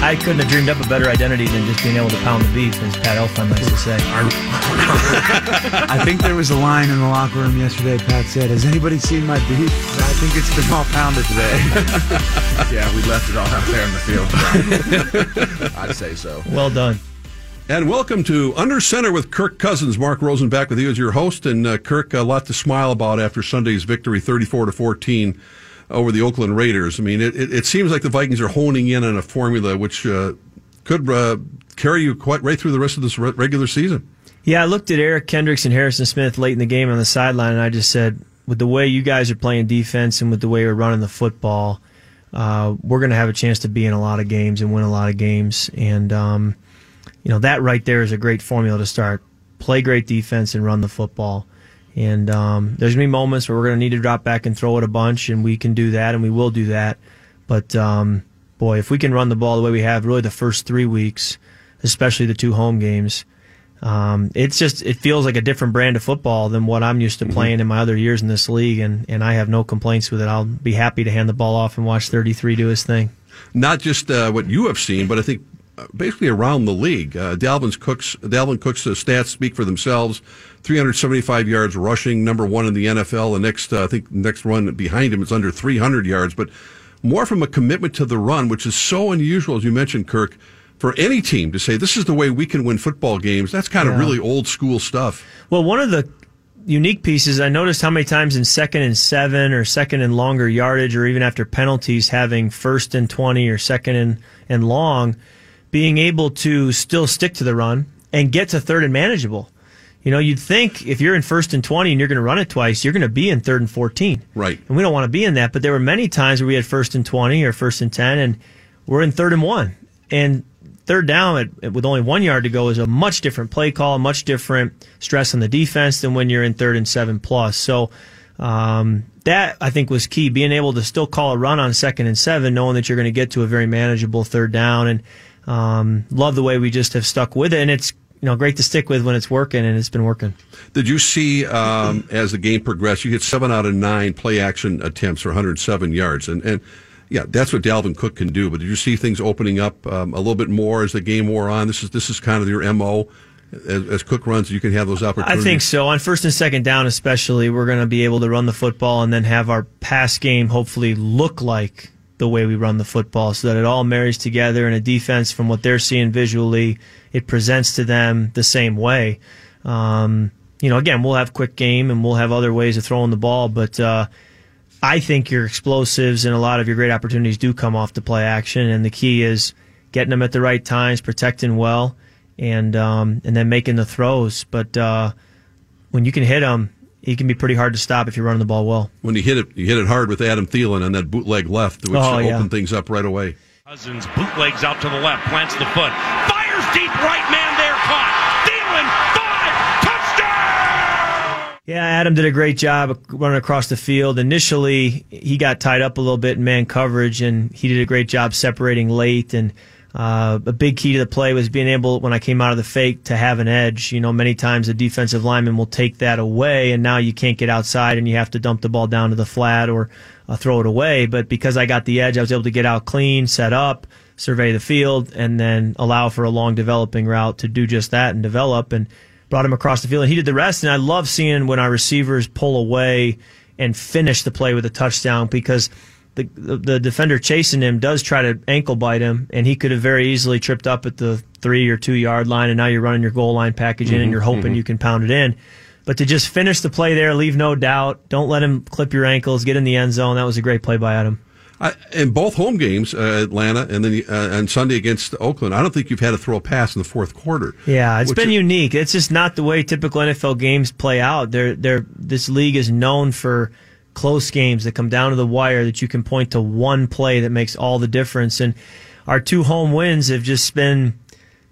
I couldn't have dreamed up a better identity than just being able to pound the beef, as Pat Elflein likes to say. I think there was a line in the locker room yesterday. Pat said, "Has anybody seen my beef? I think it's been all pounded today." yeah, we left it all out there in the field. I'd say so. Well done. And welcome to Under Center with Kirk Cousins. Mark Rosen back with you as your host, and uh, Kirk, a lot to smile about after Sunday's victory, thirty-four to fourteen over the Oakland Raiders. I mean, it, it, it, seems like the Vikings are honing in on a formula which uh, could uh, carry you quite right through the rest of this re- regular season. Yeah, I looked at Eric Kendricks and Harrison Smith late in the game on the sideline, and I just said, with the way you guys are playing defense and with the way we're running the football, uh, we're going to have a chance to be in a lot of games and win a lot of games. And, um, you know, that right there is a great formula to start. Play great defense and run the football. And um, there's going to be moments where we're going to need to drop back and throw it a bunch, and we can do that, and we will do that. But um, boy, if we can run the ball the way we have, really the first three weeks, especially the two home games, um, it's just it feels like a different brand of football than what I'm used to mm-hmm. playing in my other years in this league, and and I have no complaints with it. I'll be happy to hand the ball off and watch 33 do his thing. Not just uh, what you have seen, but I think basically around the league. Uh, Dalvin Cook's Dalvin Cook's uh, stats speak for themselves. 375 yards rushing, number one in the NFL. The next, uh, I think, next run behind him is under 300 yards, but more from a commitment to the run, which is so unusual, as you mentioned, Kirk, for any team to say this is the way we can win football games. That's kind yeah. of really old school stuff. Well, one of the unique pieces, I noticed how many times in second and seven or second and longer yardage or even after penalties having first and 20 or second and, and long – being able to still stick to the run and get to third and manageable. You know, you'd think if you're in first and 20 and you're going to run it twice, you're going to be in third and 14. Right. And we don't want to be in that, but there were many times where we had first and 20 or first and 10 and we're in third and one. And third down at, with only one yard to go is a much different play call, much different stress on the defense than when you're in third and seven plus. So, um, that I think was key, being able to still call a run on second and seven, knowing that you're going to get to a very manageable third down. And, um, love the way we just have stuck with it, and it's you know great to stick with when it's working, and it's been working. Did you see um, as the game progressed? You get seven out of nine play action attempts for 107 yards, and and yeah, that's what Dalvin Cook can do. But did you see things opening up um, a little bit more as the game wore on? This is this is kind of your mo. As, as, Cook runs, you can have those opportunities. I think so. On first and second down, especially, we're going to be able to run the football and then have our pass game hopefully look like the way we run the football so that it all marries together in a defense from what they're seeing visually. It presents to them the same way. Um, you know, again, we'll have quick game and we'll have other ways of throwing the ball, but uh, I think your explosives and a lot of your great opportunities do come off the play action, and the key is getting them at the right times, protecting well, and um, and then making the throws. But uh, when you can hit them, he can be pretty hard to stop if you're running the ball well. When you hit it, you hit it hard with Adam Thielen on that bootleg left, which oh, yeah. opened things up right away. Cousins bootlegs out to the left, plants the foot, fires deep, right man there, caught. Thielen, five, touchdown! Yeah, Adam did a great job running across the field. Initially, he got tied up a little bit in man coverage, and he did a great job separating late and uh, a big key to the play was being able, when I came out of the fake, to have an edge. You know, many times a defensive lineman will take that away, and now you can't get outside, and you have to dump the ball down to the flat or uh, throw it away. But because I got the edge, I was able to get out clean, set up, survey the field, and then allow for a long developing route to do just that and develop. And brought him across the field, and he did the rest. And I love seeing when our receivers pull away and finish the play with a touchdown because the, the, defender chasing him does try to ankle bite him, and he could have very easily tripped up at the three or two yard line, and now you're running your goal line package in, mm-hmm, and you're hoping mm-hmm. you can pound it in. But to just finish the play there, leave no doubt. Don't let him clip your ankles. Get in the end zone. That was a great play by Adam. I, in both home games, uh, Atlanta and then uh, on Sunday against Oakland, I don't think you've had to throw a pass in the fourth quarter. Yeah, it's been unique. It's just not the way typical NFL games play out. They're, they're, this league is known for close games that come down to the wire that you can point to one play that makes all the difference. And our two home wins have just been,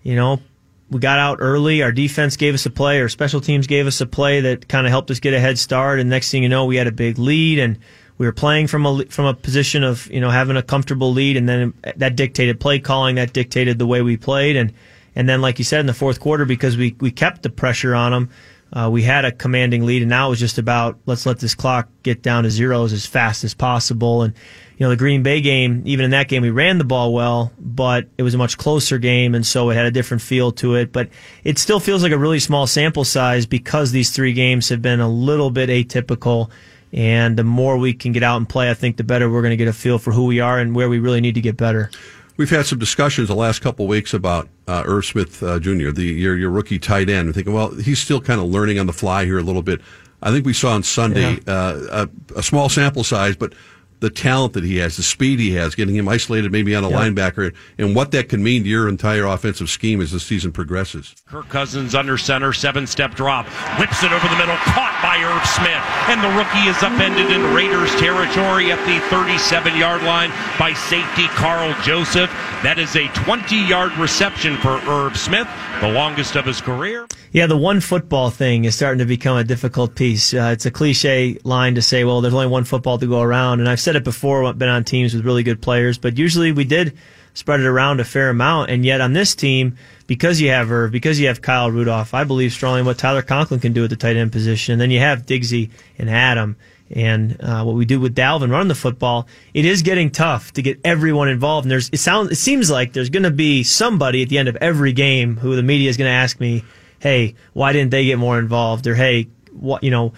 you know, we got out early. Our defense gave us a play. Our special teams gave us a play that kind of helped us get a head start. And next thing you know, we had a big lead and we were playing from a from a position of you know having a comfortable lead, and then that dictated play calling. That dictated the way we played, and and then like you said in the fourth quarter, because we we kept the pressure on them uh, we had a commanding lead, and now it was just about let's let this clock get down to zeros as fast as possible. And you know, the Green Bay game, even in that game, we ran the ball well, but it was a much closer game, and so it had a different feel to it. But it still feels like a really small sample size because these three games have been a little bit atypical. And the more we can get out and play, I think the better we're going to get a feel for who we are and where we really need to get better. We've had some discussions the last couple of weeks about uh, Irv Smith uh, Jr., the your, your rookie tight end. I'm thinking, well, he's still kind of learning on the fly here a little bit. I think we saw on Sunday Yeah. uh, a, a small sample size, but the talent that he has, the speed he has, getting him isolated maybe on a Yeah. linebacker, and what that can mean to your entire offensive scheme as the season progresses. Kirk Cousins under center, seven step drop, whips it over the middle, caught by Irv Smith, and the rookie is upended in Raiders territory at the 37 yard line by safety Karl Joseph. That is a 20 yard reception for Irv Smith, the longest of his career. Yeah, the one football thing is starting to become a difficult piece. Uh, it's a cliche line to say, well, there's only one football to go around. And I've said it before, I've been on teams with really good players, but usually we did spread it around a fair amount. And yet on this team, because you have Irv, because you have Kyle Rudolph, I believe strongly in what Tyler Conklin can do at the tight end position. And then you have Diggsy and Adam. And uh, what we do with Dalvin running the football, it is getting tough to get everyone involved. And there's it sounds it seems like there's going to be somebody at the end of every game who the media is going to ask me, "Hey, why didn't they get more involved?" Or "Hey, what you know."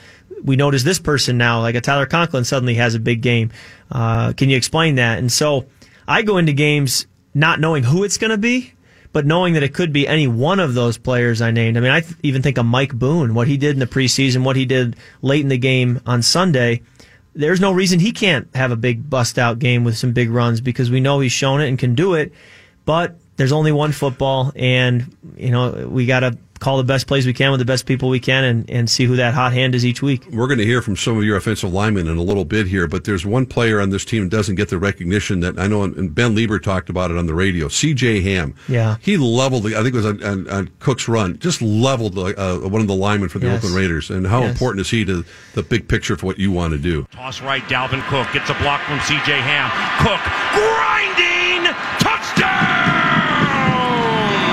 We notice this person now, like a Tyler Conklin, suddenly has a big game. Uh, can you explain that? And so I go into games not knowing who it's going to be, but knowing that it could be any one of those players I named. I mean, I th- even think of Mike Boone, what he did in the preseason, what he did late in the game on Sunday. There's no reason he can't have a big bust out game with some big runs because we know he's shown it and can do it. But there's only one football, and you know we got to call the best plays we can with the best people we can, and, and see who that hot hand is each week. We're going to hear from some of your offensive linemen in a little bit here, but there's one player on this team that doesn't get the recognition that I know, and Ben Leber talked about it on the radio. C.J. Ham. Yeah. He leveled, the, I think it was on, on, on Cook's run, just leveled uh, one of the linemen for the Yes. Oakland Raiders. And how Yes. important is he to the big picture for what you want to do? Toss right, Dalvin Cook gets a block from C.J. Ham. Cook grinding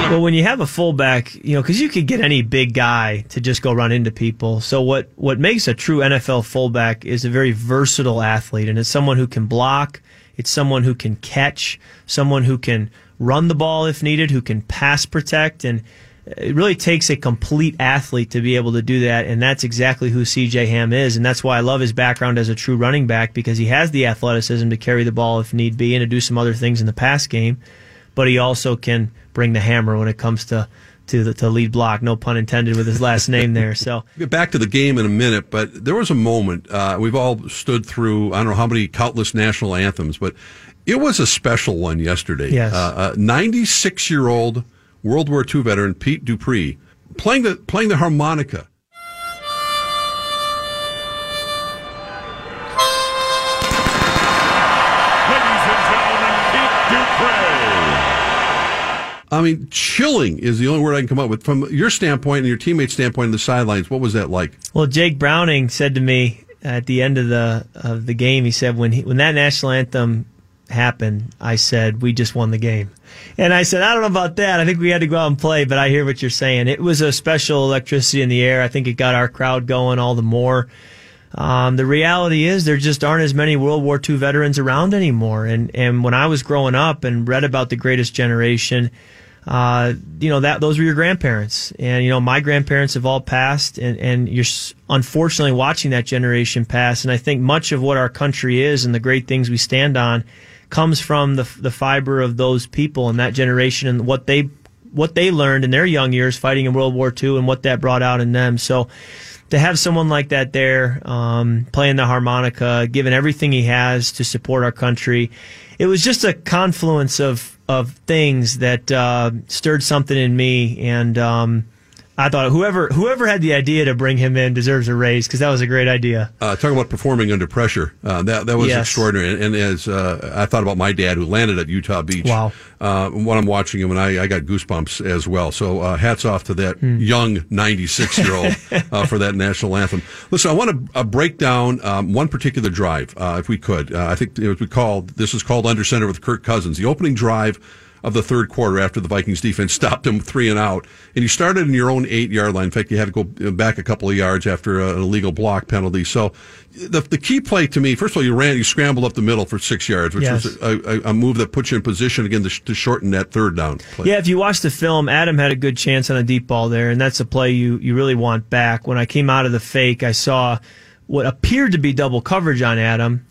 Well, when you have a fullback, you know, because you could get any big guy to just go run into people. So what what makes a true NFL fullback is a very versatile athlete, and it's someone who can block. It's someone who can catch, someone who can run the ball if needed, who can pass protect, and it really takes a complete athlete to be able to do that, and that's exactly who CJ Ham is, and that's why I love his background as a true running back because he has the athleticism to carry the ball if need be and to do some other things in the pass game, but he also can bring the hammer when it comes to to the to lead block. No pun intended with his last name there. So get back to the game in a minute, but there was a moment uh, we've all stood through. I don't know how many countless national anthems, but it was a special one yesterday. Yes. Uh, 96 year old World War II veteran Pete Dupree playing the playing the harmonica. I mean, chilling is the only word I can come up with. From your standpoint and your teammates' standpoint on the sidelines, what was that like? Well, Jake Browning said to me at the end of the of the game, he said when he, when that national anthem happened, I said we just won the game, and I said I don't know about that. I think we had to go out and play, but I hear what you're saying. It was a special electricity in the air. I think it got our crowd going all the more. Um, the reality is there just aren't as many World War II veterans around anymore. And and when I was growing up and read about the Greatest Generation, uh, you know that those were your grandparents, and you know my grandparents have all passed, and and you're unfortunately watching that generation pass. And I think much of what our country is and the great things we stand on comes from the the fiber of those people and that generation and what they what they learned in their young years fighting in World War II and what that brought out in them. So to have someone like that there um, playing the harmonica, giving everything he has to support our country, it was just a confluence of of things that uh, stirred something in me, and um, I thought whoever whoever had the idea to bring him in deserves a raise because that was a great idea. Uh, talking about performing under pressure, uh, that that was Yes. extraordinary. And, and as uh, I thought about my dad, who landed at Utah Beach, Wow. Uh, when I'm watching him, and I, I got goosebumps as well. So uh, hats off to that Hmm. young 96 year old uh, for that national anthem. Listen, I want to uh, break down um, one particular drive, uh, if we could. Uh, I think it was we called this is called Under Center with Kirk Cousins. The opening drive of the third quarter after the Vikings defense stopped him three and out. And you started in your own eight yard line. In fact, you had to go uh, back a couple of yards after uh, an illegal block penalty. So the, the key play to me, first of all, you ran, you scrambled up the middle for six yards, which Yes. was a, a, a move that puts you in position again to, sh- to shorten that third down play. Yeah, if you watch the film, Adam had a good chance on a deep ball there, and that's a play you, you really want back. When I came out of the fake, I saw what appeared to be double coverage on Adam,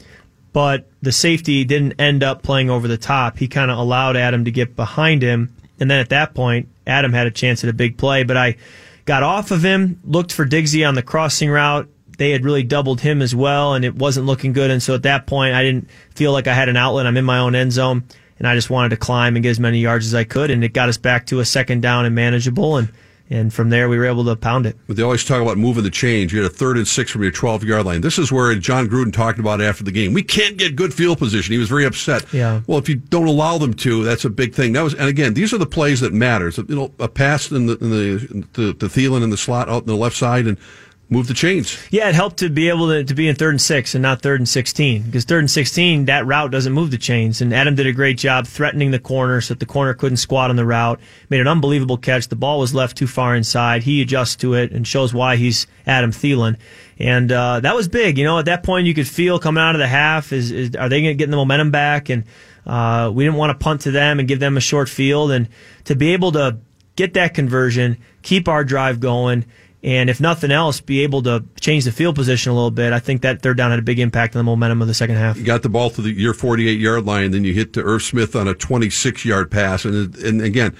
but the safety didn't end up playing over the top. He kind of allowed Adam to get behind him, and then at that point, Adam had a chance at a big play, but I got off of him, looked for Diggsy on the crossing route. They had really doubled him as well, and it wasn't looking good. And so at that point, I didn't feel like I had an outlet. I'm in my own end zone, and I just wanted to climb and get as many yards as I could. And it got us back to a second down and manageable. And, and from there, we were able to pound it. But they always talk about moving the change. You had a third and six from your 12 yard line. This is where Jon Gruden talked about after the game. We can't get good field position. He was very upset. Yeah. Well, if you don't allow them to, that's a big thing. That was, and again, these are the plays that matter. So, you know, a pass in the, in the, to, to Thielen in the slot out in the left side and move the chains. Yeah, it helped to be able to, to be in third and six and not third and 16. Because third and 16, that route doesn't move the chains. And Adam did a great job threatening the corner so that the corner couldn't squat on the route. Made an unbelievable catch. The ball was left too far inside. He adjusts to it and shows why he's Adam Thielen. And uh, that was big. You know, at that point, you could feel coming out of the half is, is are they going to get the momentum back? And uh, we didn't want to punt to them and give them a short field. And to be able to get that conversion, keep our drive going, and if nothing else, be able to change the field position a little bit. I think that third down had a big impact on the momentum of the second half. You got the ball to the, your 48 yard line, then you hit to Irv Smith on a 26 yard pass. And, and again,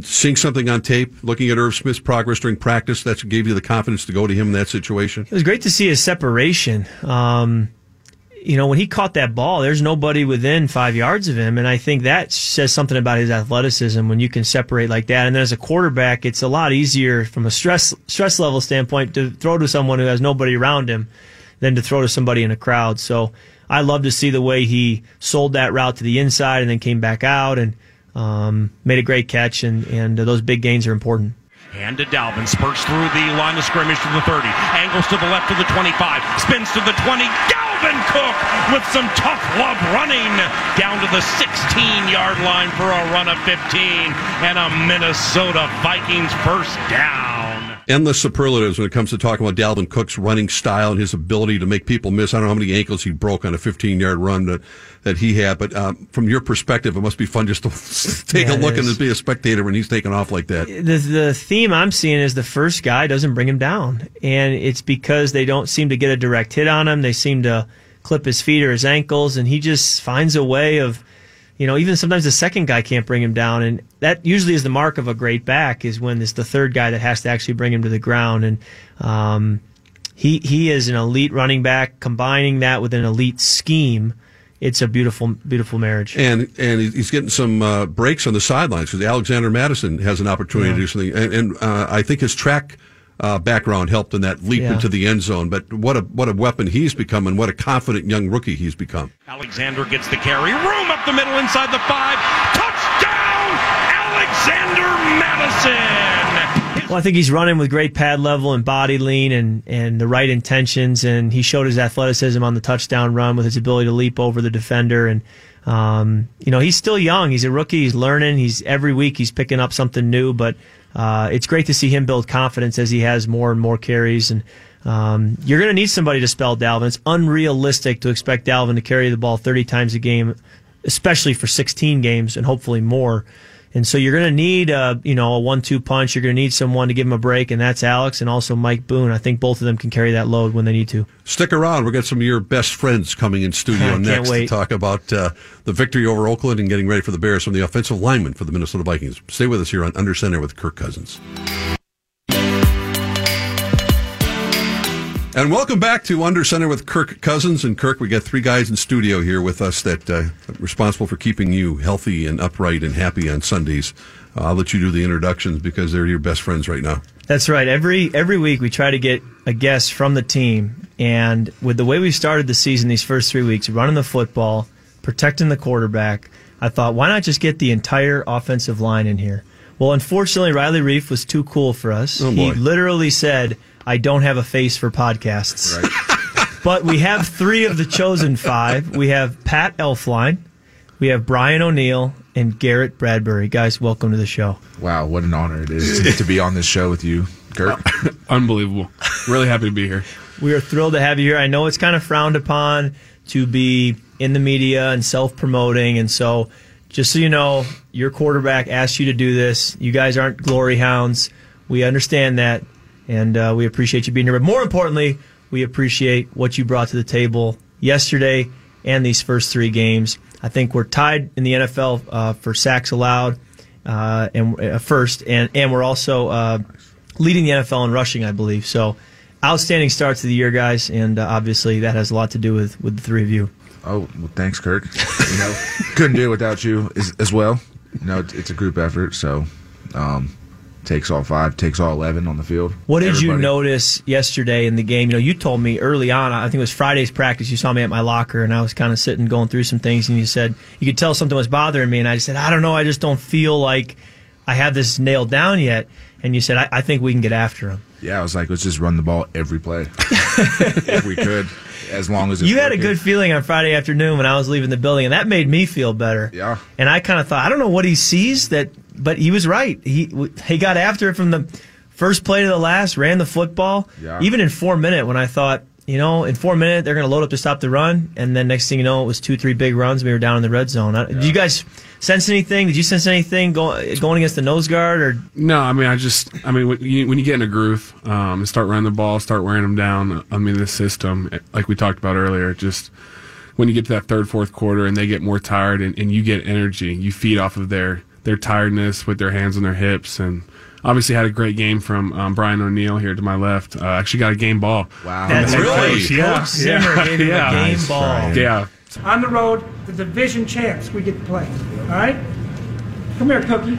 seeing something on tape, looking at Irv Smith's progress during practice, that gave you the confidence to go to him in that situation. It was great to see his separation. Um, you know, when he caught that ball, there's nobody within five yards of him. And I think that says something about his athleticism when you can separate like that. And then as a quarterback, it's a lot easier from a stress, stress level standpoint to throw to someone who has nobody around him than to throw to somebody in a crowd. So I love to see the way he sold that route to the inside and then came back out and, um, made a great catch. And, and those big gains are important. Hand to Dalvin, spurts through the line of scrimmage to the 30, angles to the left to the 25, spins to the 20. Dalvin Cook with some tough love running down to the 16 yard line for a run of 15 and a Minnesota Vikings first down. Endless superlatives when it comes to talking about Dalvin Cook's running style and his ability to make people miss. I don't know how many ankles he broke on a 15 yard run that, that he had, but um, from your perspective, it must be fun just to take Yeah, a look and is. be a spectator when he's taking off like that. the the theme I'm seeing is the first guy doesn't bring him down, and it's because they don't seem to get a direct hit on him. They seem to clip his feet or his ankles, and he just finds a way of, you know, even sometimes the second guy can't bring him down, and that usually is the mark of a great back is when it's the third guy that has to actually bring him to the ground, and um, he he is an elite running back. Combining that with an elite scheme, it's a beautiful beautiful marriage. And and he's getting some uh, breaks on the sidelines because Alexander Mattison has an opportunity to do something. And, and uh, I think his track uh, background helped in that leap Yeah. into the end zone. But what a what a weapon he's become, and what a confident young rookie he's become. Alexander gets the carry, room up the middle inside the five. Touchdown, Alexander Mattison. Well, I think he's running with great pad level and body lean and, and the right intentions, and he showed his athleticism on the touchdown run with his ability to leap over the defender. And um, you know, he's still young. He's a rookie. He's learning. He's every week he's picking up something new. But uh, it's great to see him build confidence as he has more and more carries. And um, you're going to need somebody to spell Dalvin. It's unrealistic to expect Dalvin to carry the ball 30 times a game, especially for 16 games and hopefully more. And so you're going to need, uh, you know, a one-two punch. You're going to need someone to give him a break, and that's Alex and also Mike Boone. I think both of them can carry that load when they need to. Stick around. We've got some of your best friends coming in studio next to talk about uh, the victory over Oakland and getting ready for the Bears from the offensive lineman for the Minnesota Vikings. Stay with us here on Under Center with Kirk Cousins. And welcome back to Under Center with Kirk Cousins. And Kirk, we got three guys in studio here with us that uh, are responsible for keeping you healthy and upright and happy on Sundays. Uh, I'll let you do the introductions because they're your best friends right now. That's right. Every every week we try to get a guest from the team, and with the way we started the season, these first three weeks, running the football, protecting the quarterback, I thought, why not just get the entire offensive line in here? Well, unfortunately, Riley Reiff was too cool for us. Oh, he literally said, "I don't have a face for podcasts." but we have three of the chosen five. We have Pat Elflein, we have Brian O'Neill, and Garrett Bradbury. Guys, welcome to the show. Wow, what an honor it is to, to be on this show with you, Kurt. Unbelievable. Really happy to be here. We are thrilled to have you here. I know it's kind of frowned upon to be in the media and self promoting. And so, just so you know, your quarterback asked you to do this. You guys aren't glory hounds. We understand that. And uh, we appreciate you being here. But more importantly, we appreciate what you brought to the table yesterday and these first three games. I think we're tied in the NFL uh, for sacks allowed uh, and uh, first, and and we're also uh, leading the NFL in rushing, I believe. So, outstanding starts to the year, guys, and uh, obviously that has a lot to do with with the three of you. Oh, well, thanks, Kirk. You know, couldn't do it without you as, as well. You know, it's, it's a group effort, so um, takes all five, takes all eleven on the field. What did you notice yesterday in the game? You know, you told me early on. I think it was Friday's practice. You saw me at my locker, and I was kind of sitting, going through some things, and you said you could tell something was bothering me, and I just said, I don't know, I just don't feel like I have this nailed down yet. And you said, I, I think we can get after him. Yeah, I was like, let's just run the ball every play if we could, as long as it's You had a good feeling on Friday afternoon when I was leaving the building, and that made me feel better. Yeah. And I kind of thought, I don't know what he sees that, but he was right. He he got after it from the first play to the last, ran the football. Yeah. Even in four minute, when I thought, you know, in four minute they're going to load up to stop the run, and then next thing you know, it was two, three big runs. We were down in the red zone. Uh, Did you guys sense anything? Did you sense anything going going against the nose guard or? No, I mean, I just, I mean, when you, when you get in a groove um, and start running the ball, start wearing them down, I mean, this system, like we talked about earlier, just when you get to that third, fourth quarter and they get more tired and, and you get energy, you feed off of their, their tiredness with their hands on their hips. And obviously had a great game from um, Brian O'Neill here to my left. Uh, actually got a game ball. Wow. That's Really? right. Coach Yeah. Zimmer Yeah. Yeah. game Nice, ball. Brian. Yeah. on the road, the division champs we get to play. All right? Come here, Cookie.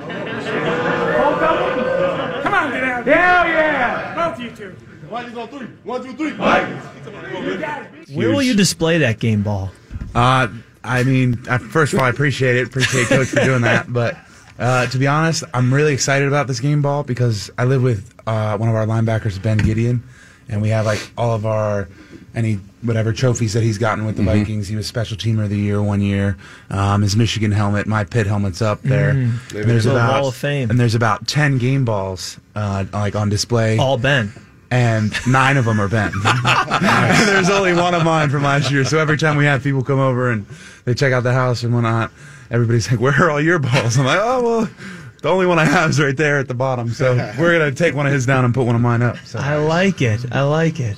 Oh, come, come on, get out. Hell yeah! Both you two. Where will you display that game ball? Uh, I mean, I, first of all, I appreciate it. Appreciate Coach for doing that. But uh, to be honest, I'm really excited about this game ball because I live with uh, one of our linebackers, Ben Gedeon, and we have like all of our any whatever trophies that he's gotten with the Vikings. He was Special Teamer of the Year one year. Um, his Michigan helmet, my Pitt helmet's up there. And there's The about Wall of Fame. and there's about ten game balls uh, like on display All Ben. and nine of them are bent. There's only one of mine from last year. So every time we have people come over and they check out the house and whatnot, everybody's like, "Where are all your balls?" I'm like, "Oh well, the only one I have is right there at the bottom." So we're gonna take one of his down and put one of mine up. So I like it. I like it.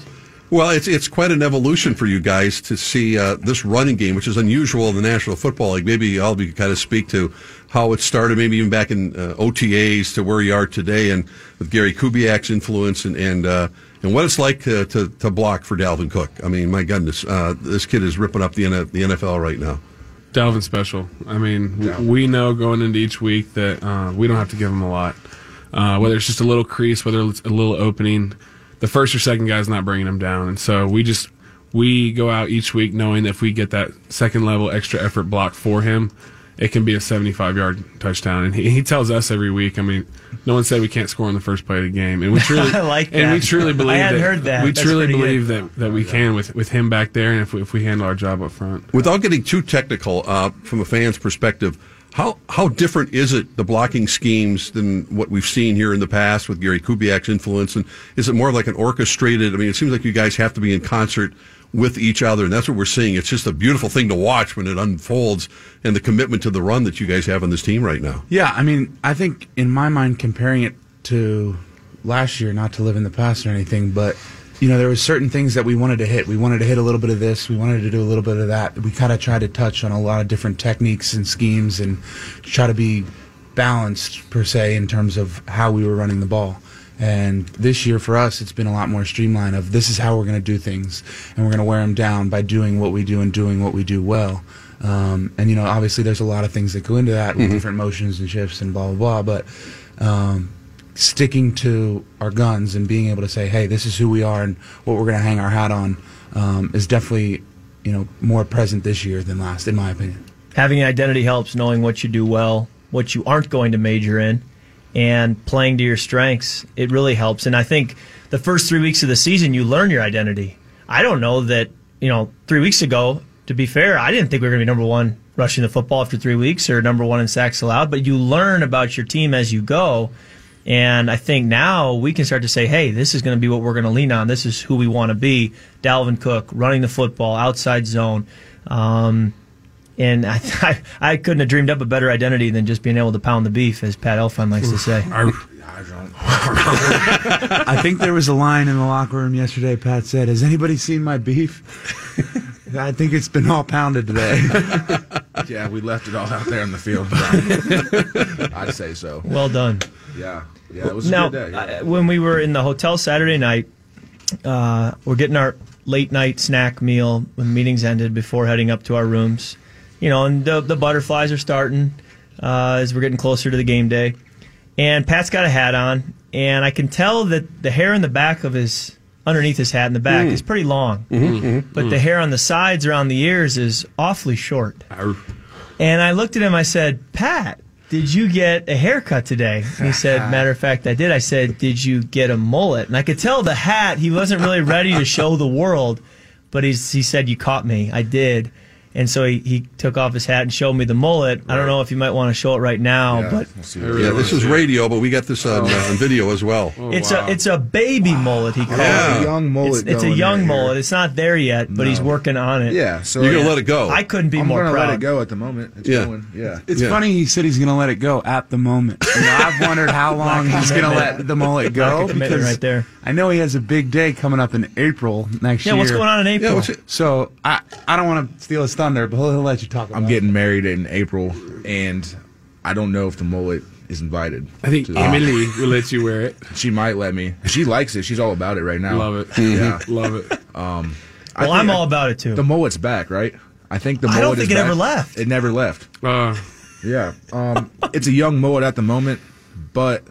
Well, it's it's quite an evolution for you guys to see uh, this running game, which is unusual in the National Football League. Maybe all of you could kind of speak to how it started, maybe even back in uh, OTAs to where you are today, and with Gary Kubiak's influence and and uh, and what it's like to, to, to block for Dalvin Cook. I mean, my goodness, uh, this kid is ripping up the the NFL right now. Dalvin special. I mean, w we know going into each week that uh, we don't have to give him a lot. Uh, whether it's just a little crease, whether it's a little opening, the first or second guy's not bringing him down, and so we just we go out each week knowing that if we get that second level extra effort block for him, it can be a 75 yard touchdown. And he, he tells us every week. I mean, no one said we can't score in the first play of the game, and we truly I like and we that. truly I believe hadn't that, heard that. we That's truly believe good. that that we can with with him back there, and if we, if we handle our job up front. Without getting too technical, uh, from a fan's perspective, how how different is it the blocking schemes than what we've seen here in the past with Gary Kubiak's influence? And is it more like an orchestrated? I mean, it seems like you guys have to be in concert with each other, and that's what we're seeing. It's just a beautiful thing to watch when it unfolds, and the commitment to the run that you guys have on this team right now. yeah, I mean, I think in my mind, comparing it to last year, not to live in the past or anything, but you know, there were certain things that we wanted to hit. We wanted to hit a little bit of this. We wanted to do a little bit of that. We kind of tried to touch on a lot of different techniques and schemes and try to be balanced per se in terms of how we were running the ball. And this year for us, it's been a lot more streamlined. Of this is how we're going to do things, and we're going to wear them down by doing what we do and doing what we do well. Um, and you know, obviously, there's a lot of things that go into that with different motions and shifts and blah blah blah. But um, sticking to our guns and being able to say, "Hey, this is who we are and what we're going to hang our hat on," um, is definitely, you know, more present this year than last, in my opinion. Having an identity helps knowing what you do well, what you aren't going to major in, and playing to your strengths. It really helps. And I think the first three weeks of the season, you learn your identity. I don't know that, you know, three weeks ago, to be fair, I didn't think we were going to be number one rushing the football after three weeks or number one in sacks allowed, but you learn about your team as you go. And I think now we can start to say, hey, this is going to be what we're going to lean on. This is who we want to be. Dalvin Cook running the football, outside zone. Um, and I, I, I couldn't have dreamed up a better identity than just being able to pound the beef, as Pat Elflein likes to say. I think there was a line in the locker room yesterday. Pat said, "Has anybody seen my beef?" I think it's been all pounded today. Yeah, we left it all out there in the field. I'd say so. Well done. Yeah, yeah, it was a now, good day. yeah. uh, when we were in the hotel Saturday night, uh, we're getting our late night snack meal when meetings ended before heading up to our rooms. You know, and the, the butterflies are starting uh, as we're getting closer to the game day. And Pat's got a hat on, and I can tell that the hair in the back of his, underneath his hat in the back, mm. is pretty long. Mm-hmm. Mm-hmm. But the mm. hair on the sides around the ears is awfully short. And I looked at him. I said, "Pat, did you get a haircut today?" And he said, "Matter of fact, I did." I said, "Did you get a mullet?" And I could tell the hat. He wasn't really ready to show the world, but he's, he said, "You caught me. I did." And so he, he took off his hat and showed me the mullet. I don't know if you might want to show it right now, Yeah, but we'll Yeah, this is radio, but we got this on, uh, on video as well. it's a it's a baby mullet. He calls Yeah. it. It's a young mullet It's, it's a young right here. mullet. It's not there yet, but he's working on it. Yeah, so You're going yeah. to let it go. I couldn't be I'm more gonna proud. let it go at the moment. It's Yeah. going. Yeah. It's Yeah. funny he said he's going to let it go at the moment. You know, I've wondered how long he's going to let the mullet go Lack commitment right there. I know he has a big day coming up in April next Yeah, year. Yeah, what's going on in April? Yeah. So I I don't want to steal his thunder, but he'll, he'll let you talk. About I'm it. getting married in April, and I don't know if the mullet is invited. I think to the- Emily will let you wear it. She might let me. She likes it. She's all about it right now. Love it. Yeah. Love it. I well, I'm think- all about it too. The mullet's back, right? I think the mullet. I mullet don't think is it ever left. It never left. Uh, Yeah. Um, it's a young mullet at the moment, but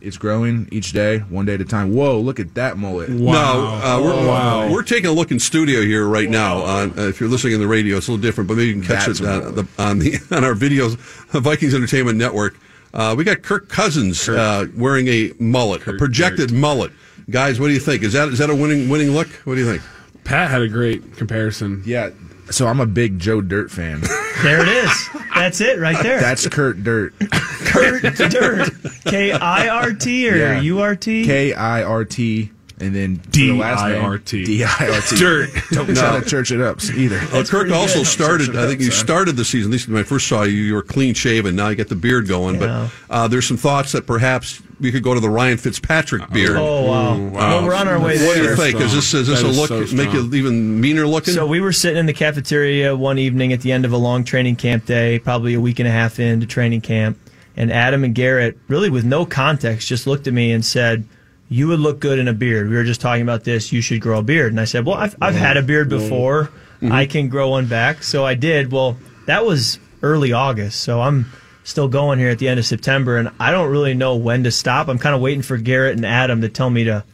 it's growing each day, one day at a time. Whoa, look at that mullet. No, uh, we're, we're taking a look in studio here right now. On, uh, if you're listening in the radio, it's a little different, but maybe you can catch That's it on the, on the on our videos, Vikings Entertainment Network. Uh, we got Kirk Cousins uh, wearing a mullet, a projected mullet. Guys, what do you think? Is that is that a winning winning look? What do you think? Pat had a great comparison. Yeah. So I'm a big Joe Dirt fan. There it is. That's it right there. That's Kurt Dirt. Kurt Dirt. K I R T or Yeah. U R T? K I R T and then for the last name, D-I-R-T. D-I-R-T. Dirt. Don't try to church it up either. Well, Kirk pretty also good. started. I think you son. started the season. At least when I first saw you, you were clean shaven. Now you got the beard going. Yeah. But uh, there's some thoughts that perhaps we could go to the Ryan Fitzpatrick beard. Oh wow. Well, we're on our way What do you think? Is this is this That a is look so make you even meaner looking? So we were sitting in the cafeteria one evening at the end of a long training camp day, probably a week and a half into training camp, and Adam and Garrett, really with no context, just looked at me and said, "You would look good in a beard." We were just talking about this. You should grow a beard, and I said, "Well, I've I've had a beard before. Mm-hmm. I can grow one back." So I did. Well, that was early August, so I'm still going here at the end of September, and I don't really know when to stop. I'm kind of waiting for Garrett and Adam to tell me to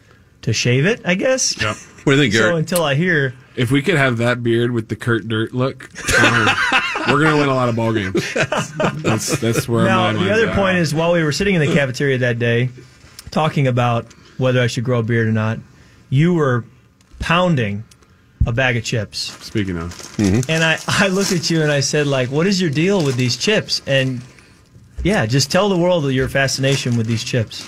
to shave it. I guess. Yep. what do you think, So Garrett? until I hear. If we could have that beard with the Kurt Dirt look, um, we're gonna win a lot of ball games. That's that's where Now, my the mind's other at. point is while we were sitting in the cafeteria that day, talking about whether I should grow a beard or not, you were pounding a bag of chips. Speaking of, And I, I looked at you and I said, like, what is your deal with these chips? And yeah, just tell the world your fascination with these chips.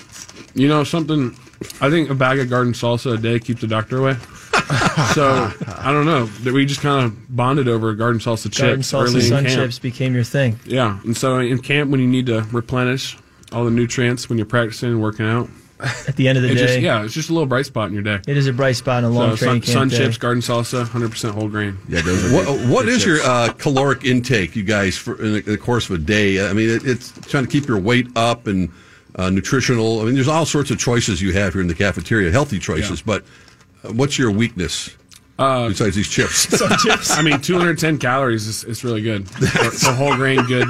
you know something. I think a bag of garden salsa a day keeps the doctor away. so I don't know. That we just kind of bonded over garden salsa chips Garden salsa sun camp. chips became your thing. Yeah, and so in camp when you need to replenish all the nutrients when you're practicing and working out, At the end of the it day, just yeah, it's just a little bright spot in your day. it is a bright spot in a long So training sun, camp sun day. chips, garden salsa, 100% whole grain. Yeah, those are What, good- what good is your uh, caloric intake, you guys, for in the, in the course of a day? I mean, it, it's trying to keep your weight up and uh, nutritional. I mean, there's all sorts of choices you have here in the cafeteria, healthy choices. But uh, what's your weakness Uh, besides these chips? Some chips. I mean, 210 calories is, is really good. For, for whole grain, good,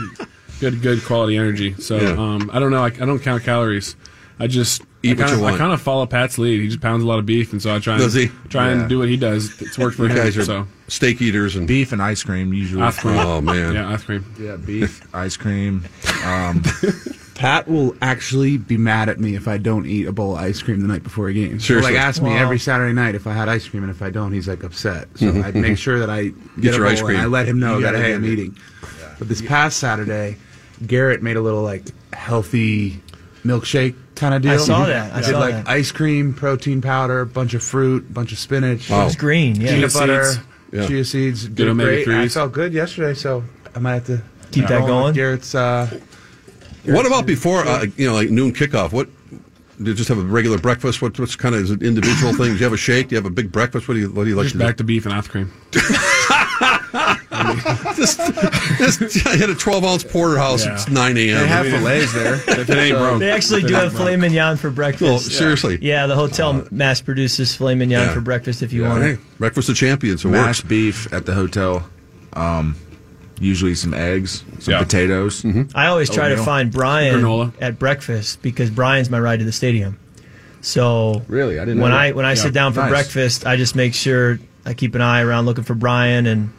good, good quality energy. So Yeah. um, I don't know. I, I don't count calories. I just Eat I what kind you of, want. I kind of follow Pat's lead. He just pounds a lot of beef, and so I try and Does he? try Yeah. and do what he does. It's worked for you him. guys are so steak eaters and beef and ice cream usually. ice cream. Oh, man. yeah, ice cream. Yeah, beef, ice cream. Um, Pat will actually be mad at me if I don't eat a bowl of ice cream the night before a game. He'll like ask me Wow. every Saturday night if I had ice cream, and if I don't, he's like upset. So I make sure that I get, your a bowl ice cream. and I let him know You that hey, I'm it. eating. But this past Saturday, Garrett made a little like healthy milkshake kind of deal. I saw that. I Did saw like that. ice cream, protein powder, bunch of fruit, bunch of spinach, It was green. Yeah. peanut Chia butter, seeds. Yeah. chia seeds. Did omega great. I felt good yesterday, so I might have to Keep that with going? Garrett's. Uh, What about before, uh, you know, like noon kickoff? What do you just have a regular breakfast? What, what's kind of is it individual things? Do you have a shake? Do you have a big breakfast? What do you What do you like Just to back to beef and ice cream. do? Just, I had a 12 ounce porterhouse. Yeah. It's 9 a.m. they have fillets there. If it ain't broke. They actually do have filet mignon for breakfast. Well, seriously. Yeah, the hotel mass produces filet mignon Yeah. for breakfast if you Yeah. want Hey, it. breakfast of champions. It Mashed works. beef at the hotel. Um, usually some eggs, some Yeah. potatoes. I always try to find Brian Granola. at breakfast because Brian's my ride to the stadium. So Really? I didn't when know I that. when I sit down for Nice. breakfast, I just make sure I keep an eye around looking for Brian and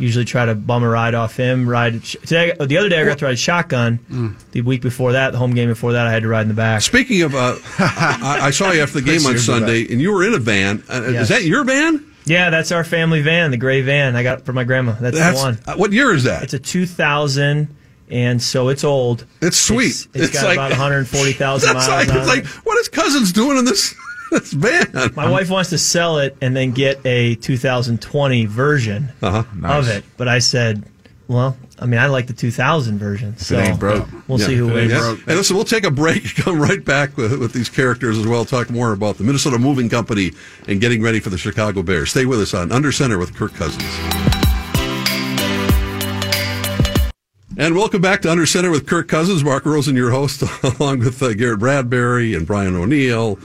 usually try to bum a ride off him. Ride today, the other day I got to ride shotgun. Mm. The week before that, the home game before that, I had to ride in the back. Speaking of, uh, I, I saw you after the game on Sunday, and you were in a van. Uh, Yes. Is that your van? Yeah, that's our family van, the gray van I got for my grandma. That's, That's the one. uh, what year is that? It's a 2000, and so it's old. It's sweet. It's- it's got about 140,000 miles like, on it's like what is Cousins doing in this this van? My wife wants to sell it and then get a 2020 version Uh-huh. Nice. of it, but I said, well, I mean, I like the 2000 version. So it ain't broke. we'll see who it wins. Yeah. And listen, we'll take a break. Come right back with, with these characters as well. Talk more about the Minnesota Moving Company and getting ready for the Chicago Bears. Stay with us on Under Center with Kirk Cousins. And welcome back to Under Center with Kirk Cousins. Mark Rosen, your host, along with uh, Garrett Bradbury and Brian O'Neill,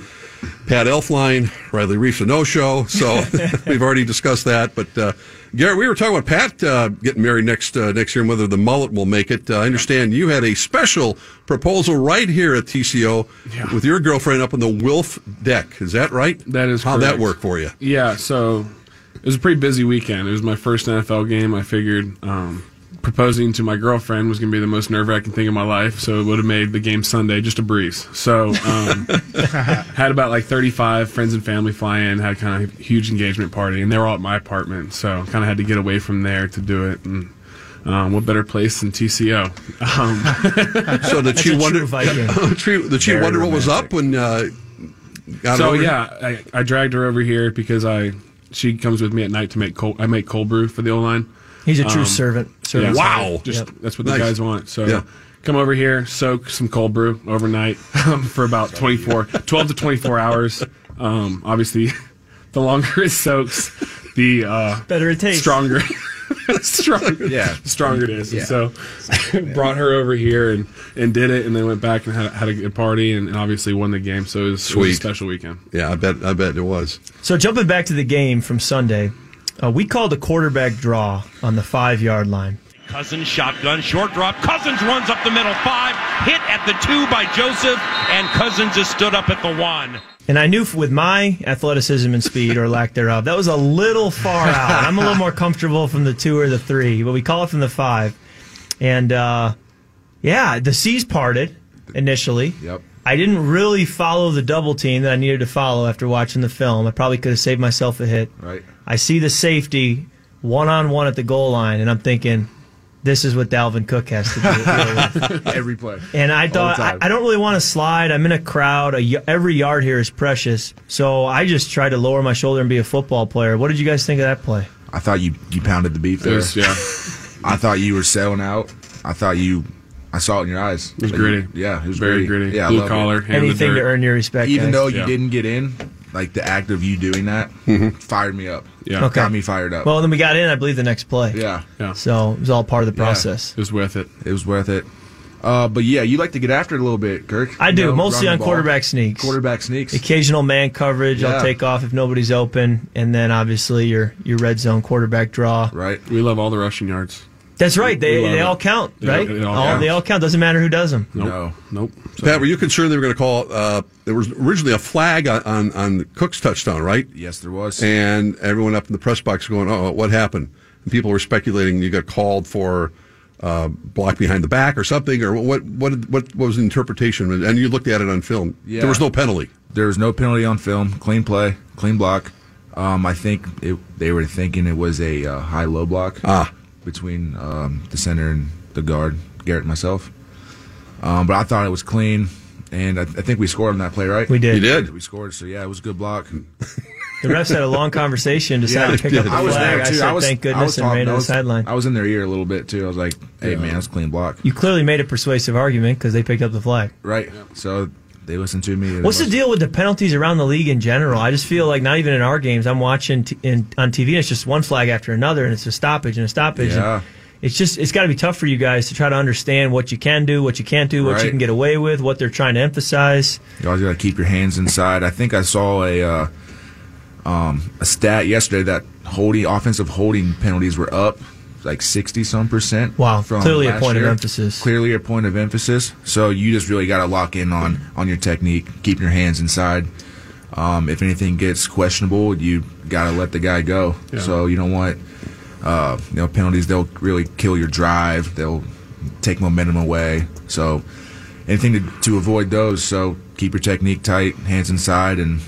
Pat Elflein, Riley Reiff, a no show. So we've already discussed that. But uh, Garrett, we were talking about Pat uh, getting married next uh, next year and whether the mullet will make it. Uh, I understand you had a special proposal right here at TCO Yeah. with your girlfriend up on the Wilf deck. Is that right? That is How'd that correct. work for you? Yeah, so it was a pretty busy weekend. It was my first NFL game. I figured um, proposing to my girlfriend was going to be the most nerve wracking thing in my life, so it would have made the game Sunday just a breeze. So um, had about like 35 friends and family fly in, had kind of a huge engagement party, and they were all at my apartment, so kind of had to get away from there to do it. And um, what better place than TCO? Um, So did she a wonder? true did she Very wonder what was up when? Uh, got so over? yeah, I, I dragged her over here because I she comes with me at night to make cold. I make cold brew for the O line. He's a true Um, servant. servant Wow. Just Yep. that's what the Nice. guys want. So Yeah. come over here, soak some cold brew overnight um, for about 24, 12 to 24 hours. Um, obviously, the longer it soaks, the uh, Better it tastes. stronger. stronger, Yeah. stronger it is. And Yeah. so, brought her over here and, and did it, and then went back and had, had a good party, and, and obviously won the game. So it was, it was a special weekend. Yeah, I bet. I bet it was. So jumping back to the game from Sunday, uh, we called a quarterback draw on the five yard line. Cousins shotgun, short drop. Cousins runs up the middle, five. Hit at the two by Joseph, and Cousins is stood up at the one. And I knew with my athleticism and speed or lack thereof, that was a little far out. I'm a little more comfortable from the two or the three, but we call it from the five. And uh, yeah, the seas parted initially. Yep. I didn't really follow the double team that I needed to follow after watching the film. I probably could have saved myself a hit. Right. I see the safety one on one at the goal line, and I'm thinking, this is what Dalvin Cook has to do. Every play. And I thought I. I don't really want to slide. I'm in a crowd. A, y- every yard here is precious. So I just tried to lower my shoulder and be a football player. What did you guys think of that play? I thought you you pounded the beat It there. was, yeah, I thought you were selling out. I thought you. I saw it in your eyes. it was Like, gritty. Yeah, it was very gritty. gritty. Yeah, I blue collar, hand in the Anything to earn your respect. Even guys. though you Yeah. didn't get in, like the act of you doing that fired me up. Yeah. Okay. Got me fired up. well, then we got in. I believe the next play. yeah, Yeah, So it was all part of the Yeah. process. it was worth it. it was worth it. Uh, but yeah, you like to get after it a little bit, Kirk. I You do know, mostly on quarterback sneaks. Quarterback sneaks. Occasional man coverage. Yeah. I'll take off if nobody's open, and then obviously your your red zone quarterback draw. Right. We love all the rushing yards. That's right. They they it. all count, Yeah, right? they all all, count. they all count. Doesn't matter who does them. Nope. No. Nope. So- Pat, were you concerned they were going to call? Uh, there was originally a flag on, on on Cook's touchdown, right? Yes, there was. And everyone up in the press box going, "Oh, what happened?" And people were speculating you got called for uh, block behind the back or something, or what? What? What, what was the interpretation? And you looked at it on film. Yeah. There was no penalty. there was no penalty on film. Clean play, clean block. Um, I think it, they were thinking it was a uh, high low block. Ah, between um, the center and the guard, Garrett and myself. Um, but I thought it was clean, and I, I think we scored on that play, right? We did. You did. We scored, so yeah, it was a good block. The refs had a long conversation, decided to pick up the I was flag. there I too. said, I was, thank I goodness, was and ran to I the was- sideline. I was in their ear a little bit too. I was like, "Hey, man, that's a clean block." You clearly made a persuasive argument because they picked up the flag. Right. So they listened to me. What's the deal with the penalties around the league in general? I just feel like not even in our games, I'm watching t- in, on TV, and it's just one flag after another, and it's a stoppage and a stoppage. and Yeah. It's just it's got to be tough for you guys to try to understand what you can do, what you can't do, what you can get away with, what they're trying to emphasize. You always got to keep your hands inside. I think I saw a uh, um, a stat yesterday that holding offensive holding penalties were up like sixty some percent. Wow, from clearly a last point of emphasis. Clearly a point of emphasis. So you just really got to lock in on on your technique, keep your hands inside. Um, if anything gets questionable, you got to let the guy go. So you don't want uh, you know penalties. They'll really kill your drive. They'll take momentum away. So anything to, to avoid those. So keep your technique tight, hands inside, and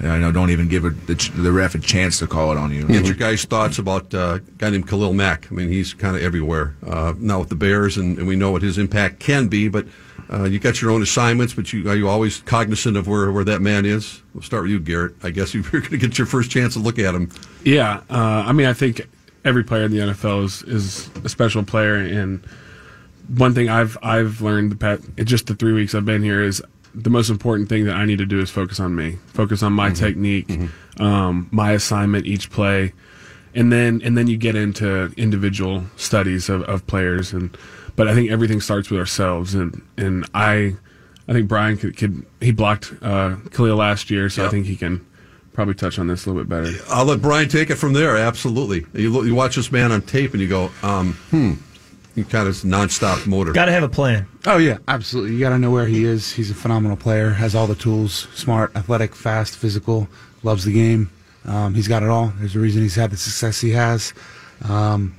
you know don't even give a, the, ch- the ref a chance to call it on you. Get your guys' thoughts about uh, a guy named Khalil Mack. I mean, he's kind of everywhere uh, now with the Bears, and, and we know what his impact can be. But uh, you got your own assignments, but you are you always cognizant of where, where that man is? We'll start with you, Garrett. I guess you're going to get your first chance to look at him. Yeah, uh, I mean, I think every player in the NFL is, is a special player, and one thing I've I've learned the past just the three weeks I've been here is the most important thing that I need to do is focus on me, focus on my technique, um, my assignment each play, and then and then you get into individual studies of, of players, and but I think everything starts with ourselves, and and I. I think Brian could, could he blocked uh, Khalil last year, so I think he can probably touch on this a little bit better. I'll let Brian take it from there. Absolutely. You, look, you watch this man on tape and you go, um, hmm. He kind of nonstop motor. Got to have a plan. Oh yeah, absolutely. You got to know where he is. He's a phenomenal player. Has all the tools. Smart, athletic, fast, physical. Loves the game. Um, he's got it all. There's a reason he's had the success he has. Um,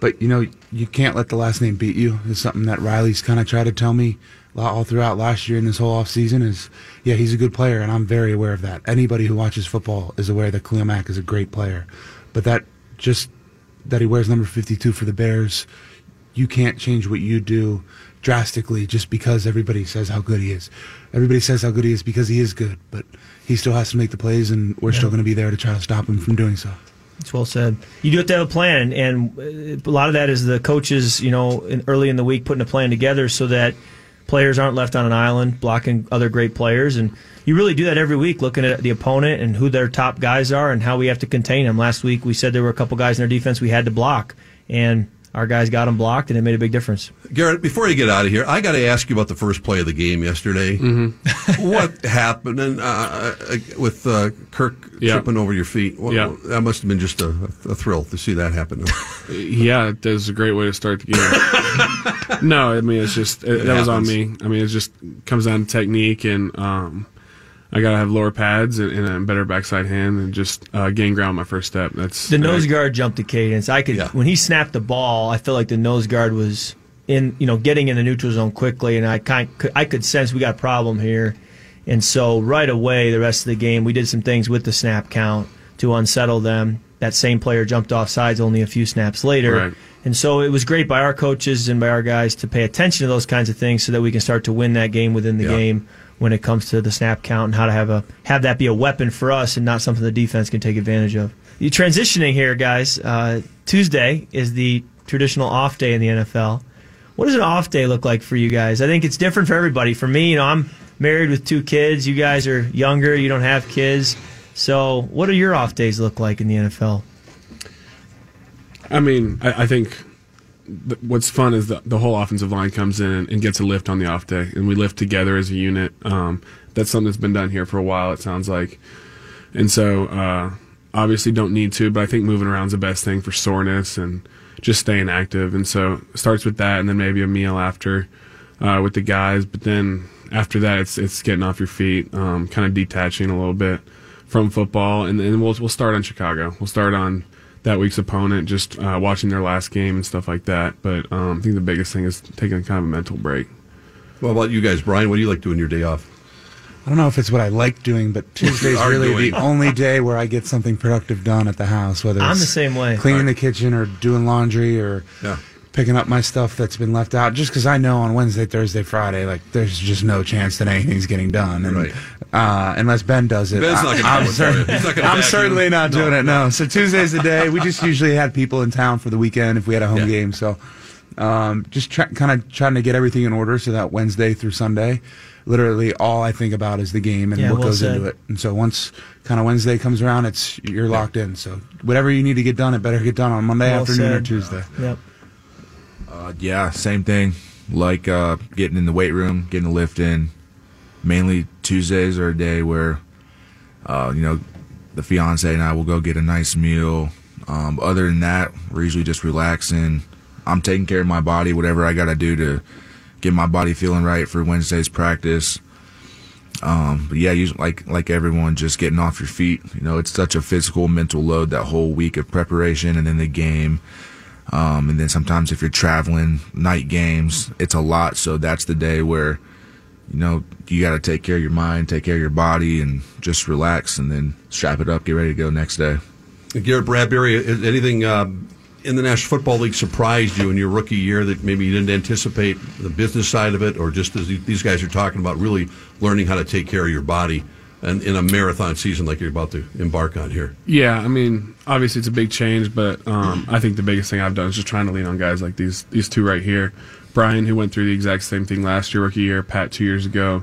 but you know, you can't let the last name beat you. It's something that Riley's kind of tried to tell me all throughout last year and this whole off season. Is yeah, he's a good player, and I'm very aware of that. Anybody who watches football is aware that Khalil Mack is a great player. But that just that he wears number 52 for the Bears you can't change what you do drastically just because everybody says how good he is. Everybody says how good he is because he is good, but he still has to make the plays, and we're still going to be there to try to stop him from doing so. It's well said. You do have to have a plan, and uh, a lot of that is the coaches, you know, in, early in the week putting a plan together so that players aren't left on an island blocking other great players. And you really do that every week, looking at the opponent and who their top guys are and how we have to contain them. Last week we said there were a couple guys in our defense we had to block, and our guys got them blocked, and it made a big difference. Garrett, before you get out of here, I got to ask you about the first play of the game yesterday. Mm-hmm. what happened and, uh, uh, with uh, Kirk Yeah. tripping over your feet? What, Yeah. That must have been just a, a thrill to see that happen. Yeah, that was a great way to start the game. no, I mean it's just it, that was on me. I mean it just comes down to technique and um, I gotta have lower pads and, and a better backside hand and just uh, gain ground my first step. That's The nose guard jumped the cadence. I could Yeah. when he snapped the ball, I felt like the nose guard was in, you know, getting in the neutral zone quickly, and I kind I could sense we got a problem here, and so right away the rest of the game we did some things with the snap count to unsettle them. That same player jumped off sides only a few snaps later. Right. And so it was great by our coaches and by our guys to pay attention to those kinds of things so that we can start to win that game within the Yeah. game when it comes to the snap count and how to have a have that be a weapon for us and not something the defense can take advantage of. You transitioning here, guys. Uh, Tuesday is the traditional off day in the NFL. What does an off day look like for you guys? I think it's different for everybody. For me, you know, I'm married with two kids. You guys are younger. You don't have kids. So, what do your off days look like in the NFL? I mean, I, I think what's fun is the, the whole offensive line comes in and, gets a lift on the off day, and we lift together as a unit. Um, that's something that's been done here for a while. It sounds like, and so uh, obviously don't need to, but I think moving around is the best thing for soreness and just staying active. And so it starts with that, and then maybe a meal after uh, with the guys. But then after that, it's it's getting off your feet, um, kind of detaching a little bit from football, and then we'll we'll start on Chicago. We'll start on that week's opponent, just uh, watching their last game and stuff like that. But um, I think the biggest thing is taking kind of a mental break. what about you guys, Brian? What do you like doing your day off? I don't know if it's what I like doing, but Tuesday's are really doing. the only day where I get something productive done at the house. Whether I'm it's the same way. cleaning the kitchen or doing laundry or Yeah. Picking up my stuff that's been left out. Just because I know on Wednesday, Thursday, Friday, like there's just no chance that anything's getting done, and Right. uh, unless Ben does it, Ben's not I- gonna I'm, do it cer- not I'm certainly not No, doing it. No. So Tuesday's the day. We just usually had people in town for the weekend if we had a home Yeah. game. So um, just try, kind of trying to get everything in order so that Wednesday through Sunday, literally all I think about is the game and Yeah, what well goes said. into it. And so once kind of Wednesday comes around, it's you're locked in. So whatever you need to get done, it better get done on Monday Well afternoon or said. Tuesday. Yep. Uh, yeah, same thing. Like uh, getting in the weight room, getting a lift in. Mainly Tuesdays are a day where, uh, you know, the fiance and I will go get a nice meal. Um, other than that, we're usually just relaxing. I'm taking care of my body, whatever I got to do to get my body feeling right for Wednesday's practice. Um, but yeah, usually, like like everyone, just getting off your feet. You know, it's such a physical, mental load that whole week of preparation, and then the game. Um, and then sometimes if you're traveling, night games, it's a lot. So that's the day where, you know, you got to take care of your mind, take care of your body, and just relax, and then strap it up, get ready to go next day. Garrett Bradbury, anything uh, in the National Football League surprised you in your rookie year that maybe you didn't anticipate the business side of it, or just as these guys are talking about, really learning how to take care of your body and in a marathon season like you're about to embark on here? Yeah, I mean, obviously it's a big change, but um, I think the biggest thing I've done is just trying to lean on guys like these these two right here. Brian, who went through the exact same thing last year, rookie year, Pat two years ago,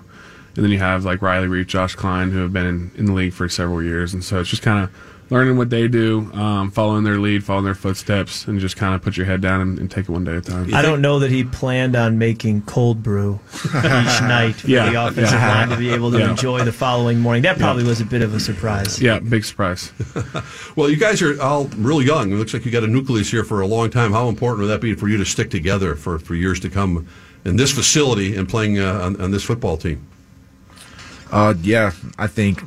and then you have like Riley Reiff, Josh Kline, who have been in, in the league for several years, and so it's just kind of learning what they do, um, following their lead, following their footsteps, and just kind of put your head down and, and take it one day at a time. I don't know that he planned on making cold brew each night for Yeah, the offensive yeah. line to be able to Yeah. enjoy the following morning. That probably was a bit of a surprise. Yeah, big surprise. Well, you guys are all really young. It looks like you got a nucleus here for a long time. How important would that be for you to stick together for, for years to come in this facility and playing uh, on, on this football team? Uh, yeah, I think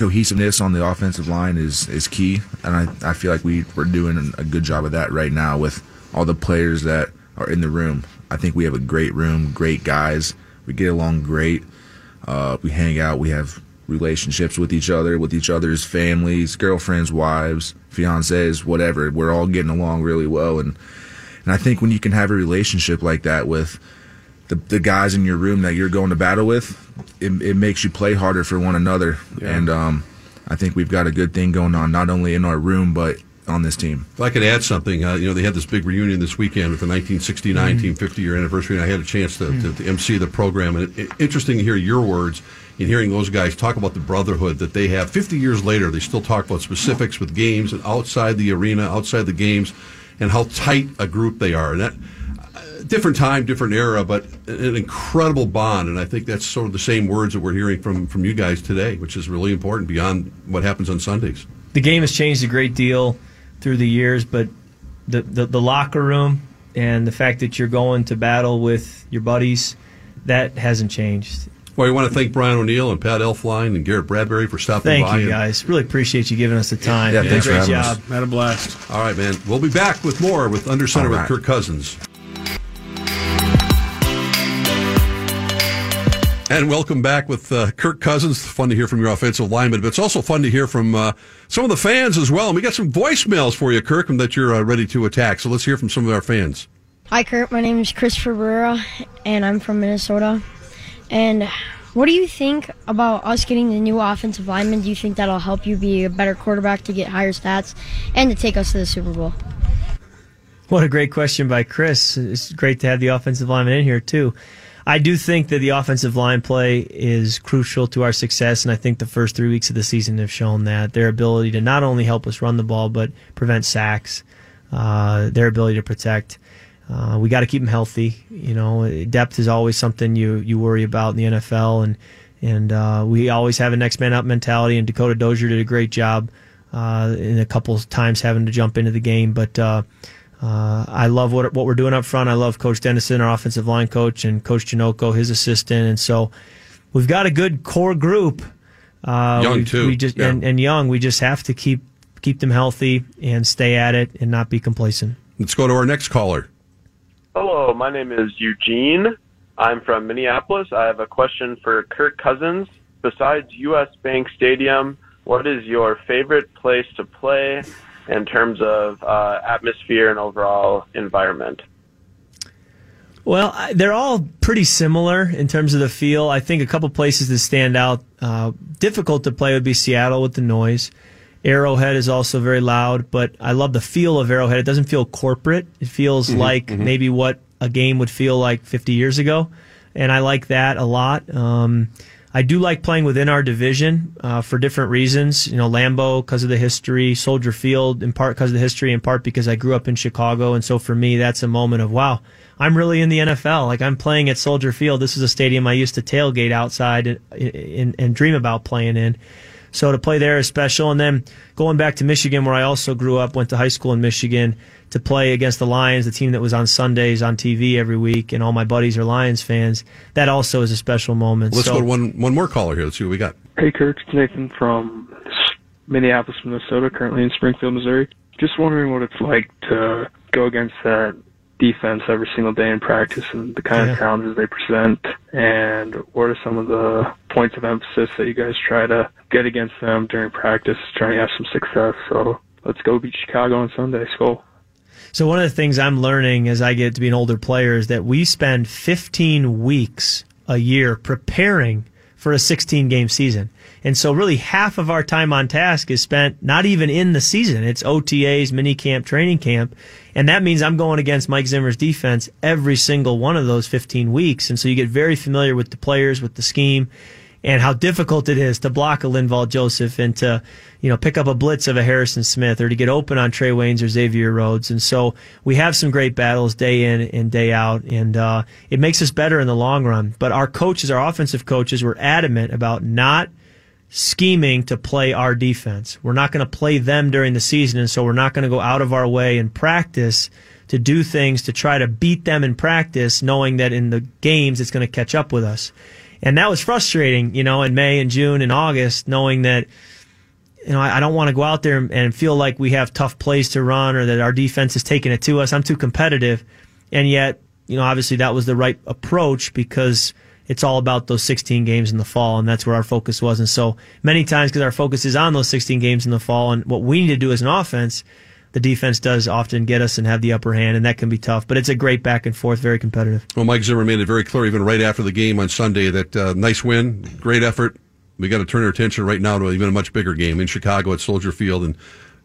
cohesiveness on the offensive line is is key, and I, I feel like we we're doing a good job of that right now with all the players that are in the room. I think we have a great room, great guys. We get along great. Uh, we hang out. We have relationships with each other, with each other's families, girlfriends, wives, fiancés, whatever. We're all getting along really well, and and I think when you can have a relationship like that with the, the guys in your room that you're going to battle with, it, it makes you play harder for one another. Yeah. And um, I think we've got a good thing going on, not only in our room, but on this team. If I could add something, uh, you know, they had this big reunion this weekend with the 1969 team 50 year anniversary, and I had a chance to, to, to MC the program. And it, it, interesting to hear your words in hearing those guys talk about the brotherhood that they have. 50 years later, they still talk about specifics with games and outside the arena, outside the games, and how tight a group they are. And that different time, different era, but an incredible bond. And I think that's sort of the same words that we're hearing from from you guys today, which is really important beyond what happens on Sundays. the game has changed a great deal through the years, but the, the, the locker room and the fact that you're going to battle with your buddies, that hasn't changed. Well, we want to thank Brian O'Neill and Pat Elflein and Garrett Bradbury for stopping Thank by. Thank you guys. Really appreciate you giving us the time. Yeah, You thanks a for great having us. job. Had a blast. All right, man. We'll be back with more with Under Center All with right. Kirk Cousins. And welcome back with uh, Kirk Cousins. Fun to hear from your offensive lineman, but it's also fun to hear from uh, some of the fans as well. And we got some voicemails for you, Kirk, and that you're uh, ready to attack. So let's hear from some of our fans. Hi, Kirk. My name is Christopher Barrera, and I'm from Minnesota. And what do you think about us getting the new offensive lineman? Do you think that'll help you be a better quarterback to get higher stats and to take us to the Super Bowl? What a great question by Chris. It's great to have the offensive lineman in here, too. I do think that the offensive line play is crucial to our success, and I think the first three weeks of the season have shown that. Their ability to not only help us run the ball, but prevent sacks, uh, their ability to protect. Uh, we got to keep them healthy. You know, depth is always something you, you worry about in the NFL, and and uh, we always have a next man up mentality. And Dakota Dozier did a great job uh, in a couple times having to jump into the game, but. Uh, I love what what we're doing up front. I love Coach Dennison, our offensive line coach, and Coach Janocko, his assistant, and so we've got a good core group. Uh, Young, too. We just Yeah. and, and young. We just have to keep keep them healthy and stay at it and not be complacent. Let's go to our next caller. Hello, my name is Eugene. I'm from Minneapolis. I have a question for Kirk Cousins. besides U.S. Bank Stadium, what is your favorite place to play in terms of uh, atmosphere and overall environment? Well, they're all pretty similar in terms of the feel. I think a couple places that stand out, uh, difficult to play would be Seattle with the noise. Arrowhead is also very loud, but I love the feel of Arrowhead. It doesn't feel corporate. It feels mm-hmm, like mm-hmm. maybe what a game would feel like 50 years ago, and I like that a lot. Um, I do like playing within our division uh, for different reasons. You know, Lambeau because of the history, Soldier Field in part because of the history, in part because I grew up in Chicago, and so for me, that's a moment of wow. I'm really in the NFL. Like I'm playing at Soldier Field. This is a stadium I used to tailgate outside and, and, and dream about playing in. So to play there is special. And then going back to Michigan, where I also grew up, went to high school in Michigan to play against the Lions, the team that was on Sundays on TV every week, and all my buddies are Lions fans. That also is a special moment. Let's so, go to one one more caller here. Let's see what we got. Hey, Kirk, it's Nathan from Minneapolis, Minnesota, currently in Springfield, Missouri. Just wondering what it's like to go against that defense every single day in practice and the kind yeah. of challenges they present and what are some of the points of emphasis that you guys try to get against them during practice, trying to have some success. So let's go beat Chicago on Sunday. Skol. So one of the things I'm learning as I get to be an older player is that we spend 15 weeks a year preparing for a 16 game season. And so really half of our time on task is spent not even in the season. It's OTAs, mini camp, training camp. And that means I'm going against Mike Zimmer's defense every single one of those 15 weeks. And so you get very familiar with the players, with the scheme, and how difficult it is to block a Linval Joseph and to, you know, pick up a blitz of a Harrison Smith or to get open on Trey Waynes or Xavier Rhodes. And so we have some great battles day in and day out, and uh, it makes us better in the long run. But our coaches, our offensive coaches, were adamant about not scheming to play our defense. We're not going to play them during the season, and so we're not going to go out of our way in practice to do things to try to beat them in practice, knowing that in the games it's going to catch up with us. And that was frustrating, you know, in May and June and August, knowing that, you know, I, I don't want to go out there and feel like we have tough plays to run or that our defense is taking it to us. I'm too competitive. And yet, you know, obviously that was the right approach because – it's all about those 16 games in the fall, and that's where our focus was. And so many times, because our focus is on those 16 games in the fall, and what we need to do as an offense, the defense does often get us and have the upper hand, and that can be tough. But it's a great back and forth, very competitive. Well, Mike Zimmer made it very clear, even right after the game on Sunday, that uh, nice win, great effort. We got to turn our attention right now to even a much bigger game in Chicago at Soldier Field, and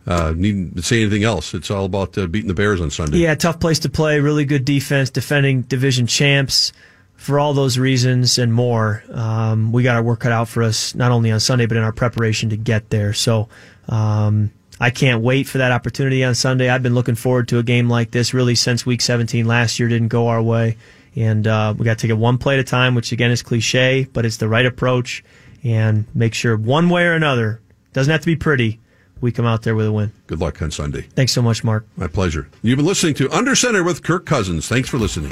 uh, need to say anything else. It's all about uh, beating the Bears on Sunday. Yeah, tough place to play. Really good defense, defending division champs for all those reasons and more, um, we got our work cut out for us, not only on Sunday, but in our preparation to get there. So, um, I can't wait for that opportunity on Sunday. I've been looking forward to a game like this really since week 17 last year didn't go our way. And uh, we got to take it one play at a time, which again is cliche, but it's the right approach. And make sure one way or another, doesn't have to be pretty, we come out there with a win. Good luck on Sunday. Thanks so much, Mark. My pleasure. You've been listening to Under Center with Kirk Cousins. Thanks for listening.